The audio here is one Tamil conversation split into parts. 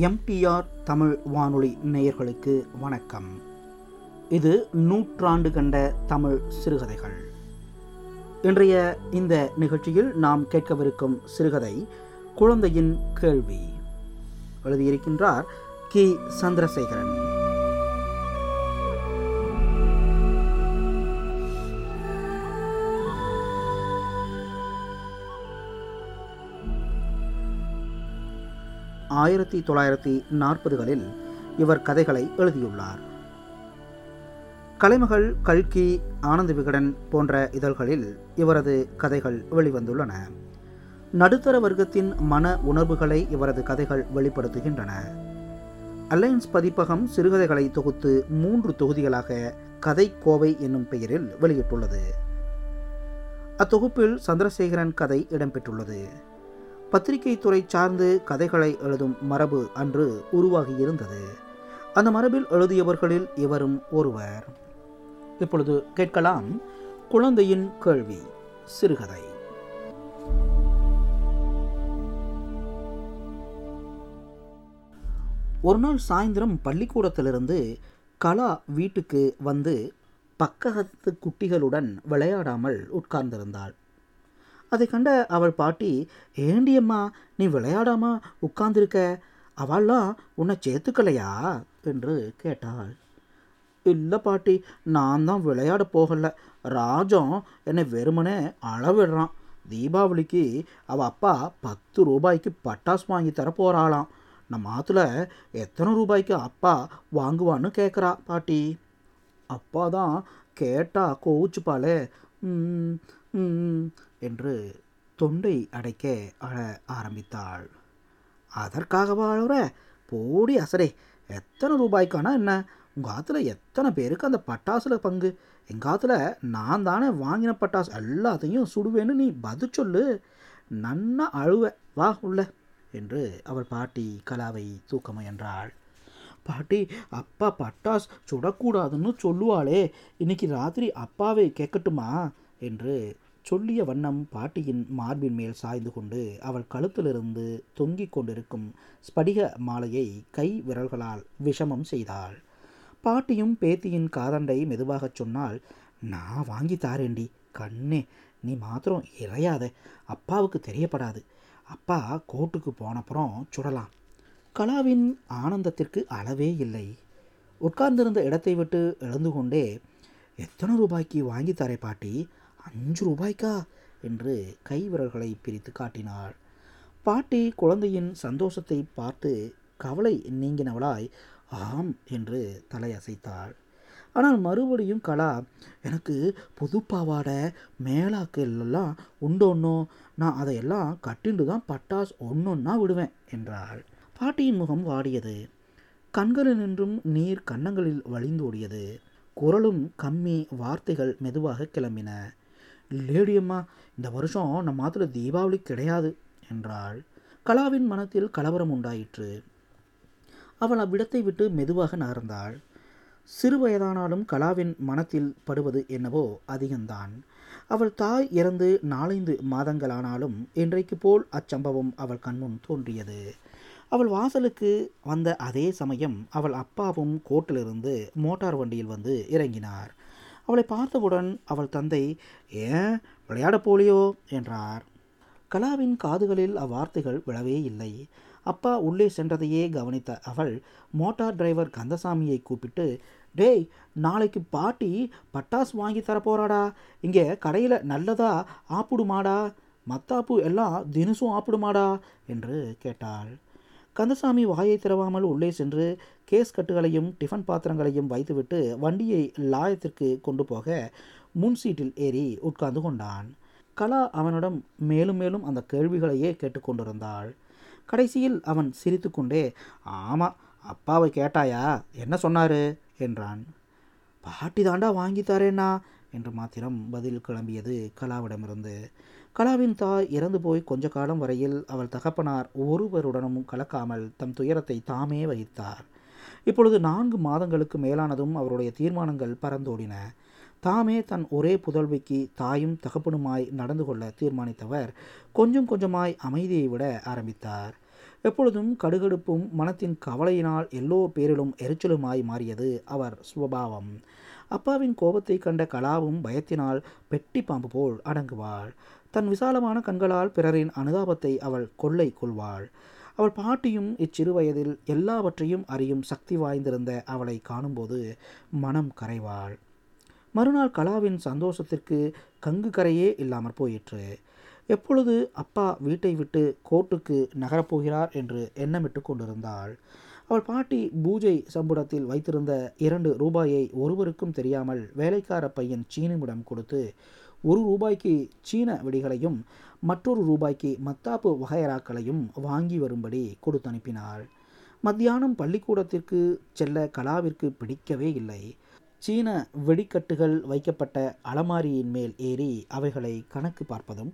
எம்பிஆர் தமிழ் வானொலி நேயர்களுக்கு வணக்கம். இது நூற்றாண்டு கண்ட தமிழ் சிறுகதைகள். இன்றைய இந்த நிகழ்ச்சியில் நாம் கேட்கவிருக்கும் சிறுகதை குழந்தையின் கேள்வி. எழுதியிருக்கின்றார் கி. சந்திரசேகரன். ஆயிரத்தி தொள்ளாயிரத்தி நாற்பதுகளில் இவர் கதைகளை எழுதியுள்ளார். கலைமகள் கல்கி ஆனந்த விகடன் போன்ற இதழ்களில் இவரது கதைகள் வெளிவந்துள்ளன. நடுத்தர வர்க்கத்தின் மன உணர்வுகளை இவரது கதைகள் வெளிப்படுத்துகின்றன. அலையன்ஸ் பதிப்பகம் சிறுகதைகளை தொகுத்து மூன்று தொகுதிகளாக கதை கோவை என்னும் பெயரில் வெளியிட்டுள்ளது. அத்தொகுப்பில் சந்திரசேகரன் கதை இடம்பெற்றுள்ளது. பத்திரிகை துறை சார்ந்து கதைகளை எழுதும் மரபு அன்று உருவாகியிருந்தது. அந்த மரபில் எழுதியவர்களில் இவரும் ஒருவர். இப்பொழுது கேட்கலாம் குழந்தையின் கேள்வி சிறுகதை. ஒரு நாள் சாயந்தரம் பள்ளிக்கூடத்திலிருந்து கலா வீட்டுக்கு வந்து பக்கத்து குட்டிகளுடன் விளையாடாமல் உட்கார்ந்திருந்தாள். அதை கண்ட அவள் பாட்டி ஏண்டியம்மா நீ விளையாடாம உட்கார்ந்துருக்க? அவள்லாம் உன்னை சேர்த்துக்கலையா? என்று கேட்டாள். இல்லை பாட்டி நான் தான் விளையாட போகல. ராஜம் என்னை வெறுமனே அளவிடுறான். தீபாவளிக்கு அவள் அப்பா பத்து ரூபாய்க்கு பட்டாசு வாங்கி தர போகிறாளாம் நம்ம ஆற்றுல எத்தனை ரூபாய்க்கு அப்பா வாங்குவான்னு கேட்குறா பாட்டி. அப்பா தான் கேட்டால் கோவிச்சுப்பாளே. ம் என்று தொண்டை அடைக்க அழ ஆரம்பித்தாள். அதற்காகவா அழுற போடி அசரே எத்தனை ரூபாய்க்கானா என்ன? உங்கள் ஆற்றுல எத்தனை பேருக்கு அந்த பட்டாசில் பங்கு? எங்கள் ஆற்றுல நான் தானே வாங்கின பட்டாசு எல்லாத்தையும் சுடுவேன்னு நீ பதில் சொல்லு. நன்னா அழுவ வா உள்ள என்று அவள் பாட்டி கலாவை தூக்க முயன்றாள். பாட்டி அப்பா பட்டாஸ் சுடக்கூடாதுன்னு சொல்லுவாளே இன்னைக்கு ராத்திரி அப்பாவை கேட்கட்டுமா என்று சொல்லிய வண்ணம் பாட்டியின் மார்பின் மேல் சாய்ந்து கொண்டு அவள் கழுத்திலிருந்து தொங்கிக் கொண்டிருக்கும் ஸ்படிக மாலையை கை விரல்களால் விஷமம் செய்தாள். பாட்டியும் பேத்தியின் காதண்டை மெதுவாகச் சொன்னால் நான் வாங்கி தாரேண்டி கண்ணே நீ மாத்திரம் இறையாத அப்பாவுக்கு தெரியப்படாது. அப்பா கோர்ட்டுக்கு போனப்புறம் சுடலாம். கலாவின் ஆனந்தத்திற்கு அளவே இல்லை. உட்கார்ந்திருந்த இடத்தை விட்டு எழுந்து கொண்டே எத்தனை ரூபாய்க்கு வாங்கி பாட்டி? அஞ்சு ரூபாய்க்கா? என்று கைவிரல்களை பிரித்து காட்டினாள். பாட்டி குழந்தையின் சந்தோஷத்தை பார்த்து கவலை நீங்கினவளாய் ஆம் என்று தலையசைத்தாள். ஆனால் மறுபடியும் கலா எனக்கு புது பாவாடை மேலாக்கு எல்லாம் நான் அதையெல்லாம் கட்டிண்டு தான் பட்டாஸ் ஒன்றொன்னா விடுவேன் என்றாள். பாட்டியின் முகம் வாடியது. கண்களில் நின்றும் நீர் கன்னங்களில் வழிந்தோடியது. குரலும் கம்மி வார்த்தைகள் மெதுவாக கிளம்பின. லேடியம்மா இந்த வருஷம் நம்ம மாத்துல தீபாவளி கிடையாது என்றாள். கலாவின் மனத்தில் கலவரம் உண்டாயிற்று. அவள் அவ்விடத்தை விட்டு மெதுவாக நகர்ந்தாள். சிறு வயதானாலும் கலாவின் மனத்தில் படுவது என்னவோ அதிகம்தான். அவள் தாய் இறந்து நாலைந்து மாதங்களானாலும் இன்றைக்கு போல் அச்சம்பவம் அவள் கண்முன் தோன்றியது. அவள் வாசலுக்கு வந்த அதே சமயம் அவள் அப்பாவும் கோட்டிலிருந்து மோட்டார் வண்டியில் வந்து இறங்கினார். அவளை பார்த்தவுடன் அவள் தந்தை ஏன் விளையாட போலியோ? என்றார். கலாவின் காதுகளில் அவ்வார்த்தைகள் விழவே இல்லை. அப்பா உள்ளே சென்றதையே கவனித்த அவள் மோட்டார் டிரைவர் கந்தசாமியை கூப்பிட்டு டேய் நாளைக்கு பாட்டி பட்டாசு வாங்கி தரப்போறாடா இங்கே கடையில் நல்லதா ஆப்பிடுமாடா. மத்தாப்பு எல்லாம் தினசும் ஆப்பிடுமாடா என்று கேட்டாள். கந்தசாமி வாயை திறவாமல் உள்ளே சென்று கேஸ் கட்டுகளையும் டிஃபன் பாத்திரங்களையும் வைத்துவிட்டு வண்டியை லாயத்திற்கு கொண்டு போக முன் சீட்டில் ஏறி உட்கார்ந்து கொண்டான். கலா அவனிடம் மேலும் மேலும் அந்த கேள்விகளையே கேட்டுக்கொண்டிருந்தாள் கடைசியில் அவன் சிரித்துக்கொண்டே ஆமாம் அப்பாவை கேட்டாயா? என்ன சொன்னாரு? என்றான். பாட்டி தாண்டா வாங்கி தரேனா என்று மாத்திரம் பதில் கிளம்பியது கலாவிடமிருந்து. கலாவின் தாய் இறந்து போய் கொஞ்ச காலம் வரையில் அவள் தகப்பனார் ஒருவருடனும் கலக்காமல் தம் துயரத்தை தாமே வைத்தார். இப்பொழுது நான்கு மாதங்களுக்கு மேலானதும் அவருடைய தீர்மானங்கள் பறந்தோடின. தாமே தன் ஒரே புதல்விக்கு தாயும் தகப்பனுமாய் நடந்து கொள்ள தீர்மானித்தவர் கொஞ்சம் கொஞ்சமாய் அமைதியை விட ஆரம்பித்தார். எப்பொழுதும் கடுகடுப்பும் மனத்தின் கவலையினால் எல்லோர் பேரிலும் எரிச்சலுமாய் மாறியது அவர் சுபாவம். அப்பாவின் கோபத்தை கண்ட கலாவும் பயத்தினால் பெட்டி பாம்பு போல் அடங்குவாள். தன் விசாலமான கண்களால் பிறரின் அனுதாபத்தை அவள் கொள்ளை கொள்வாள். அவள் பாட்டியும் இச்சிறு வயதில் எல்லாவற்றையும் அறியும் சக்தி வாய்ந்திருந்த அவளை காணும்போது மனம் கரைவாள். மறுநாள் கலாவின் சந்தோஷத்திற்கு கங்கு கரையே இல்லாமற் போயிற்று. எப்பொழுது அப்பா வீட்டை விட்டு கோர்ட்டுக்கு நகரப்போகிறார் என்று எண்ணமிட்டு கொண்டிருந்தாள். அவள் பாட்டி பூஜை சம்புடத்தில் வைத்திருந்த இரண்டு ரூபாயை ஒருவருக்கும் தெரியாமல் வேலைக்கார பையன் சீனிமிடம் கொடுத்து ஒரு ரூபாய்க்கு சீன வெடிகளையும் மற்றொரு ரூபாய்க்கு மத்தாப்பு வகையராக்களையும் வாங்கி வரும்படி கொடுத்து அனுப்பினாள். மத்தியானம் பள்ளிக்கூடத்திற்கு செல்ல கலாவிற்கு பிடிக்கவே இல்லை. சீன வெடிக்கட்டுகள் வைக்கப்பட்ட அலமாரியின் மேல் ஏறி அவைகளை கணக்கு பார்ப்பதும்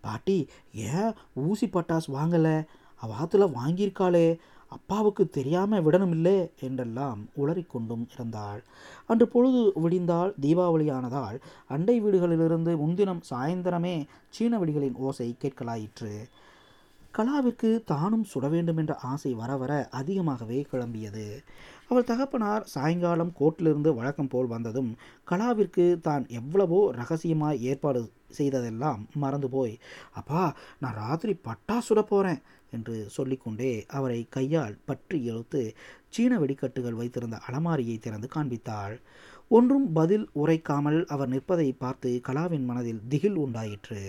பாட்டி ஏன் ஊசி பட்டாஸ் வாங்கலை? அவாத்தில் வாங்கியிருக்காளே. அப்பாவுக்கு தெரியாமல் விடணுமில்லே என்றெல்லாம் உளறிக்கொண்டும் இருந்தாள். அன்று பொழுது விடிந்தால் தீபாவளியானதால் அண்டை வீடுகளிலிருந்து முன்தினம் சாயந்தரமே சீன வெடிகளின் ஓசை கேட்கலாயிற்று. கலாவிற்கு தானும் சுட வேண்டும் என்ற ஆசை வர வர அதிகமாகவே கிளம்பியது. அவள் தகப்பனார் சாயங்காலம் கோட்டிலிருந்து வழக்கம் போல் வந்ததும் கலாவிற்கு தான் எவ்வளவோ ரகசியமாய் ஏற்பாடு செய்ததெல்லாம் மறந்து போய் அப்பா நான் ராத்திரி பட்டா சுட போகிறேன் என்று சொல்லிக்கொண்டே அவரை கையால் பற்றி இழுத்து சீன வெடிக்கட்டுகள் வைத்திருந்த அலமாரியை திறந்து காண்பித்தாள். ஒன்றும் பதில் உரைக்காமல் அவர் நிற்பதை பார்த்து கலாவின் மனதில் திகில் உண்டாயிற்று.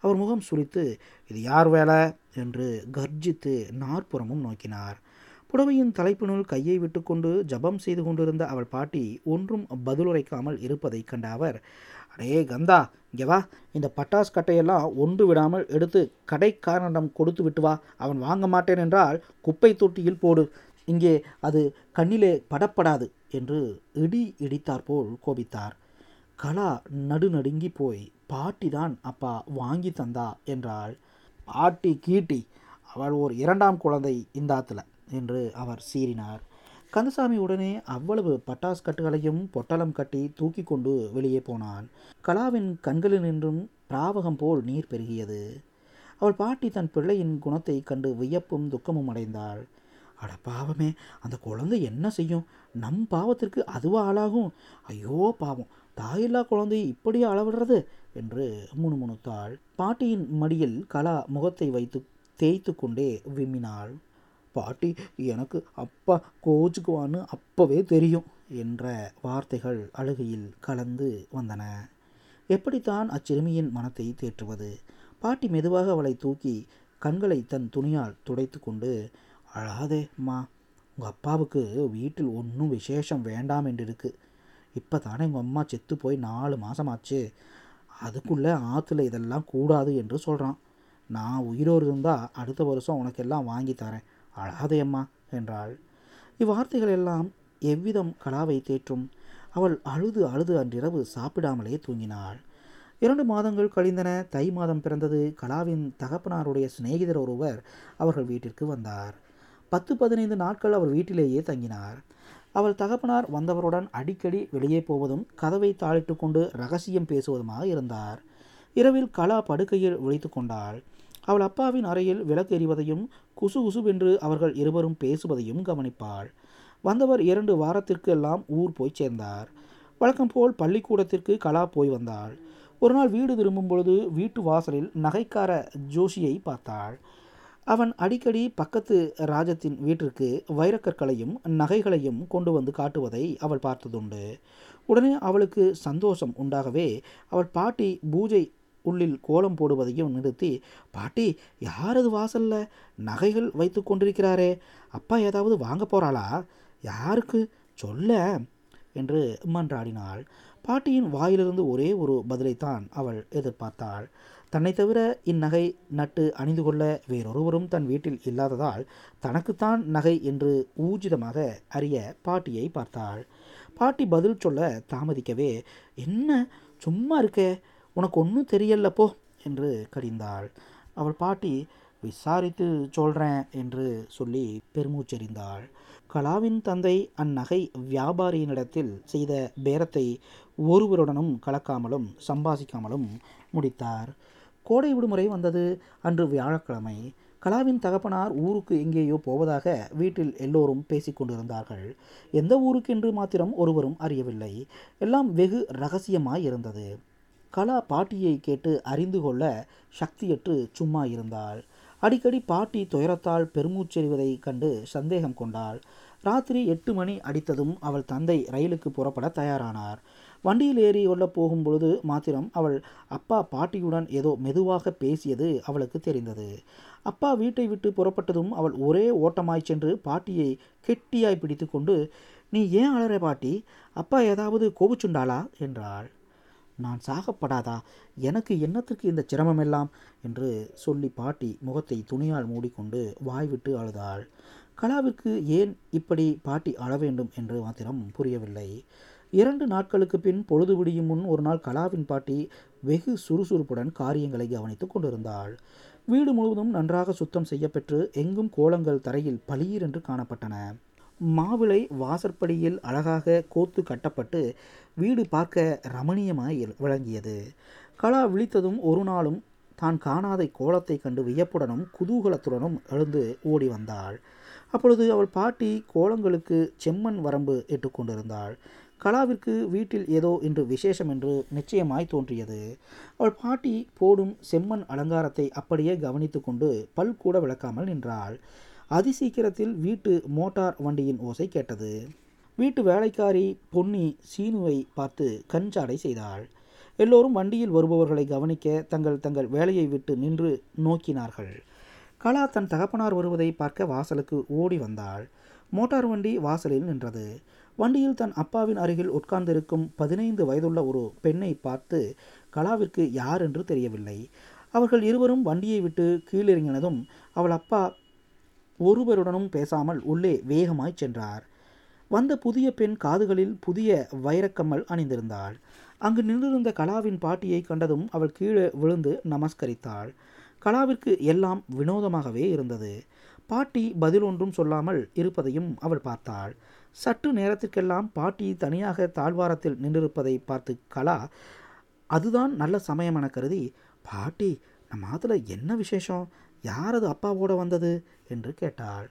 அவர் முகம் சுளித்து இது யார் வேலை? என்று கர்ஜித்து நாற்புறமும் நோக்கினார். புடவையின் தலைப்பினுள் கையை விட்டுக்கொண்டு ஜபம் செய்து கொண்டிருந்த அவள் பாட்டி ஒன்றும் பதிலுரைக்காமல் இருப்பதை கண்ட அவர் அடே கந்தா இங்கே வா. இந்த பட்டாஸ் கட்டையெல்லாம் ஒன்று விடாமல் எடுத்து கடைக்காரனிடம் கொடுத்து விட்டு வா. அவன் வாங்க மாட்டேன் என்றால் குப்பை தொட்டியில் போடு. இங்கே அது கண்ணிலே படப்படாது என்று இடி இடித்தாற்போல் கோபித்தார். கலா நடுநடுங்கி போய் பாட்டிதான் அப்பா வாங்கி தந்தா என்றாள். பாட்டி கீட்டி அவள் ஓர் இரண்டாம் குழந்தை இந்தாத்தில். என்று அவர் சீறினார். கந்தசாமி உடனே அவ்வளவு பட்டாஸ் கட்டுகளையும் பொட்டலம் கட்டி தூக்கி கொண்டு வெளியே போனான். கலாவின் கண்களில் நின்றும் பிராவகம் போல் நீர் பெருகியது. அவள் பாட்டி தன் பிள்ளையின் குணத்தை கண்டு வியப்பும் துக்கமும் அடைந்தாள். அட பாவமே அந்த குழந்தை என்ன செய்யும்? நம் பாவத்திற்கு அதுவா ஆளாகும்? ஐயோ பாவம் தாயில்லா குழந்தையை இப்படியே அளவிடுறது? என்று முணுமுணுத்தாள். பாட்டியின் மடியில் கலா முகத்தை வைத்து தேய்த்து கொண்டே விம்மினாள். பாட்டி எனக்கு அப்பா கோச்சுக்குவான்னு அப்போவே தெரியும் என்ற வார்த்தைகள் அழுகையில் கலந்து வந்தன. எப்படித்தான் அச்சிறுமியின் மனத்தை தேற்றுவது? பாட்டி மெதுவாக அவளை தூக்கி கண்களை தன் துணியால் துடைத்து கொண்டு அழாதே அம்மா உங்கள் அப்பாவுக்கு வீட்டில் ஒன்றும் விசேஷம் வேண்டாம் என்று இருக்கு இப்போ தானே உங்கள் அம்மா செத்து போய் நாலு மாதமாச்சு அதுக்குள்ளே ஆற்றுல இதெல்லாம் கூடாது என்று சொல்கிறான் நான் உயிரோடு இருந்தால் அடுத்த வருஷம் உனக்கெல்லாம் வாங்கி தரேன். அழாதே அம்மா என்றாள். இவ்வார்த்தைகள் எல்லாம் எவ்விதம் கலாவை தேற்றும்? அவள் அழுது அழுது அன்றிரவு சாப்பிடாமலே தூங்கினாள். இரண்டு மாதங்கள் கழிந்தன. தை மாதம் பிறந்தது. கலாவின் தகப்பனாருடைய சிநேகிதர் ஒருவர் அவர்கள் வீட்டிற்கு வந்தார். பத்து பதினைந்து நாட்கள் அவர் வீட்டிலேயே தங்கினார். அவள் தகப்பனார் வந்தவருடன் அடிக்கடி வெளியே போவதும் கதவை தாளிட்டு கொண்டு ரகசியம் பேசுவதுமாக இருந்தார். இரவில் கலா படுக்கையில் விழித்து கொண்டாள். அவள் அப்பாவின் அறையில் விளக்கு எறிவதையும் குசு குசுவென்று அவர்கள் இருவரும் பேசுவதையும் கவனிப்பாள். வந்தவர் இரண்டு வாரத்திற்கு எல்லாம் ஊர் போய் சேர்ந்தார். வழக்கம் போல் பள்ளிக்கூடத்திற்கு கலா போய் வந்தாள். ஒரு நாள் வீடு திரும்பும் பொழுது வீட்டு வாசலில் நகைக்கார ஜோஷியை பார்த்தாள். அவன் அடிக்கடி பக்கத்து ராஜத்தின் வீட்டிற்கு வைரக்கற்களையும் நகைகளையும் கொண்டு வந்து காட்டுவதை அவள் பார்த்ததுண்டு. உடனே அவளுக்கு சந்தோஷம் உண்டாகவே அவள் பாட்டி பூஜை உள்ளில் கோலம் போடுவதையும் நிறுத்தி பாட்டி யாரது வாசல்ல நகைகள் வைத்து கொண்டிருக்கிறாரே? அப்பா ஏதாவது வாங்க போறாளா? யாருக்கு? சொல்ல! என்று மன்றாடினாள். பாட்டியின் வாயிலிருந்து ஒரே ஒரு பதிலைத்தான் அவள் எதிர்பார்த்தாள். தன்னை தவிர இந்நகை நட்டு அணிந்து கொள்ள வேறொருவரும் தன் வீட்டில் இல்லாததால் தனக்குத்தான் நகை என்று ஊர்ஜிதமாக அறிய பாட்டியை பார்த்தாள். பாட்டி பதில் சொல்ல தாமதிக்கவே என்ன? சும்மா இருக்கே? உனக்கு ஒன்றும் தெரியலப்போ என்று கடிந்தாள். அவள் பாட்டி விசாரித்து சொல்கிறேன் என்று சொல்லி பெருமூச்செறிந்தாள். கலாவின் தந்தை அந்நகை வியாபாரியினிடத்தில் செய்த பேரத்தை ஒருவருடனும் கலக்காமலும் சம்பாசிக்காமலும் முடித்தார். கோடை விடுமுறை வந்தது அன்று வியாழக்கிழமை. கலாவின் தகப்பனார் ஊருக்கு எங்கேயோ போவதாக வீட்டில் எல்லோரும் பேசிக்கொண்டிருந்தார்கள் எந்த ஊருக்கு என்று மாத்திரம் ஒருவரும் அறியவில்லை. எல்லாம் வெகு ரகசியமாய் இருந்தது. கலா பாட்டியை கேட்டு அறிந்து கொள்ள சக்தியற்று சும்மா இருந்தாள். அடிக்கடி பாட்டி துயரத்தால் பெருமூச்செறிவதை கண்டு சந்தேகம் கொண்டாள். ராத்திரி எட்டு மணி அடித்ததும் அவள் தந்தை ரயிலுக்கு புறப்பட தயாரானார். வண்டியில் ஏறி கொள்ள போகும்பொழுது மாத்திரம் அவள் அப்பா பாட்டியுடன் ஏதோ மெதுவாக பேசியது அவளுக்கு தெரிந்தது. அப்பா வீட்டை விட்டு புறப்பட்டதும் அவள் ஒரே ஓட்டமாய் சென்று பாட்டியை கெட்டியாய் பிடித்து கொண்டு நீ ஏன் அழற பாட்டி? அப்பா ஏதாவது கோபிச்சுண்டாளா? என்றாள். நான் சாகப்படாதா? எனக்கு என்னத்திற்கு இந்த சிரமமெல்லாம்? என்று சொல்லி பாட்டி முகத்தை துணியால் மூடிக்கொண்டு வாய்விட்டு அழுதாள். கலாவிற்கு ஏன் இப்படி பாட்டி அழ வேண்டும் என்று மாத்திரம் புரியவில்லை. இரண்டு நாட்களுக்கு பின் பொழுது விடியும் முன் ஒரு நாள் கலாவின் பாட்டி வெகு சுறுசுறுப்புடன் காரியங்களை கவனித்துக் கொண்டிருந்தாள். வீடு முழுவதும் நன்றாக சுத்தம் செய்யப்பெற்று எங்கும் கோலங்கள் தரையில் பளீர் என்று காணப்பட்டன. மாவிளை வாசற்படியில் அழகாக கோத்து கட்டப்பட்டு வீடு பார்க்க ரமணீயமாய் விளங்கியது. கலா விழித்ததும் ஒரு நாளும் தான் காணாத கோலத்தை கண்டு வியப்புடனும் குதூகலத்துடனும் எழுந்து ஓடி வந்தாள். அப்பொழுது அவள் பாட்டி கோலங்களுக்கு செம்மண் வரம்பு இட்டுக்கொண்டிருந்தாள் கலாவிற்கு வீட்டில் ஏதோ இன்று விசேஷம் என்று நிச்சயமாய் தோன்றியது. அவள் பாட்டி போடும் செம்மண் அலங்காரத்தை அப்படியே கவனித்து கொண்டு பல் கூட விளக்காமல் நின்றாள். அதிசீக்கிரத்தில் வீட்டு மோட்டார் வண்டியின் ஓசை கேட்டது. வீட்டு வேலைக்காரி பொன்னி சீனுவை பார்த்து கஞ்சாடை செய்தாள். எல்லோரும் வண்டியில் வருபவர்களை கவனிக்க தங்கள் தங்கள் வேலையை விட்டு நின்று நோக்கினார்கள். கலா தன் தகப்பனார் வருவதை பார்க்க வாசலுக்கு ஓடி வந்தாள். மோட்டார் வண்டி வாசலில் நின்றது. வண்டியில் தன் அப்பாவின் அருகில் உட்கார்ந்திருக்கும் பதினைந்து வயதுள்ள ஒரு பெண்ணை பார்த்து கலாவிற்கு யார் என்று தெரியவில்லை. அவர்கள் இருவரும் வண்டியை விட்டு கீழிறங்கினதும் அவள் அப்பா ஒருவருடனும் பேசாமல் உள்ளே வேகமாய் சென்றார். வந்த புதிய பெண் காதுகளில் புதிய வைரக்கம்மல் அணிந்திருந்தாள். அங்கு நின்றிருந்த கலாவின் பாட்டியை கண்டதும் அவள் கீழே விழுந்து நமஸ்கரித்தாள். கலாவிற்கு எல்லாம் வினோதமாகவே இருந்தது. பாட்டி பதில் ஒன்றும் சொல்லாமல் இருப்பதையும் அவள் பார்த்தாள். சற்று நேரத்திற்கெல்லாம் பாட்டி தனியாக தாழ்வாரத்தில் நின்றிருப்பதை பார்த்து கலா அதுதான் நல்ல சமயம் என கருதி பாட்டி நம்ம ஆத்துல என்ன விசேஷம்? யாரது அப்பாவோட வந்தது? என்று கேட்டாள்.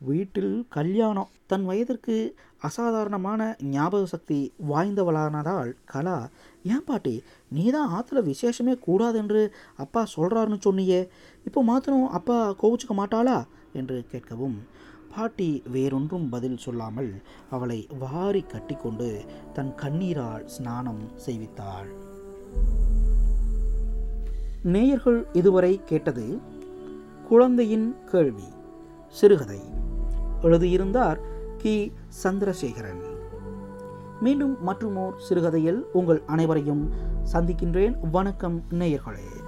வீட்டில் கல்யாணம். தன் வயதிற்கு அசாதாரணமான ஞாபக சக்தி வாய்ந்தவளானதால் கலா ஏன் பாட்டி? நீ தான் ஆற்றுல விசேஷமே கூடாது என்று அப்பா சொல்கிறாருன்னு சொன்னியே. இப்போ மாத்திரம் அப்பா கோவிச்சுக்க மாட்டாளா? என்று கேட்கவும் பாட்டி வேறொன்றும் பதில் சொல்லாமல் அவளை வாரி கட்டிக்கொண்டு தன் கண்ணீரால் ஸ்நானம் செய்வித்தாள். நேயர்கள் இதுவரை கேட்டது குழந்தையின் கேள்வி சிறுகதை. எழுதியிருந்தார் கி. சந்திரசேகரன். மீண்டும் மற்றுமோர் சிறுகதையில் உங்கள் அனைவரையும் சந்திக்கின்றேன். வணக்கம் நேயர்களே.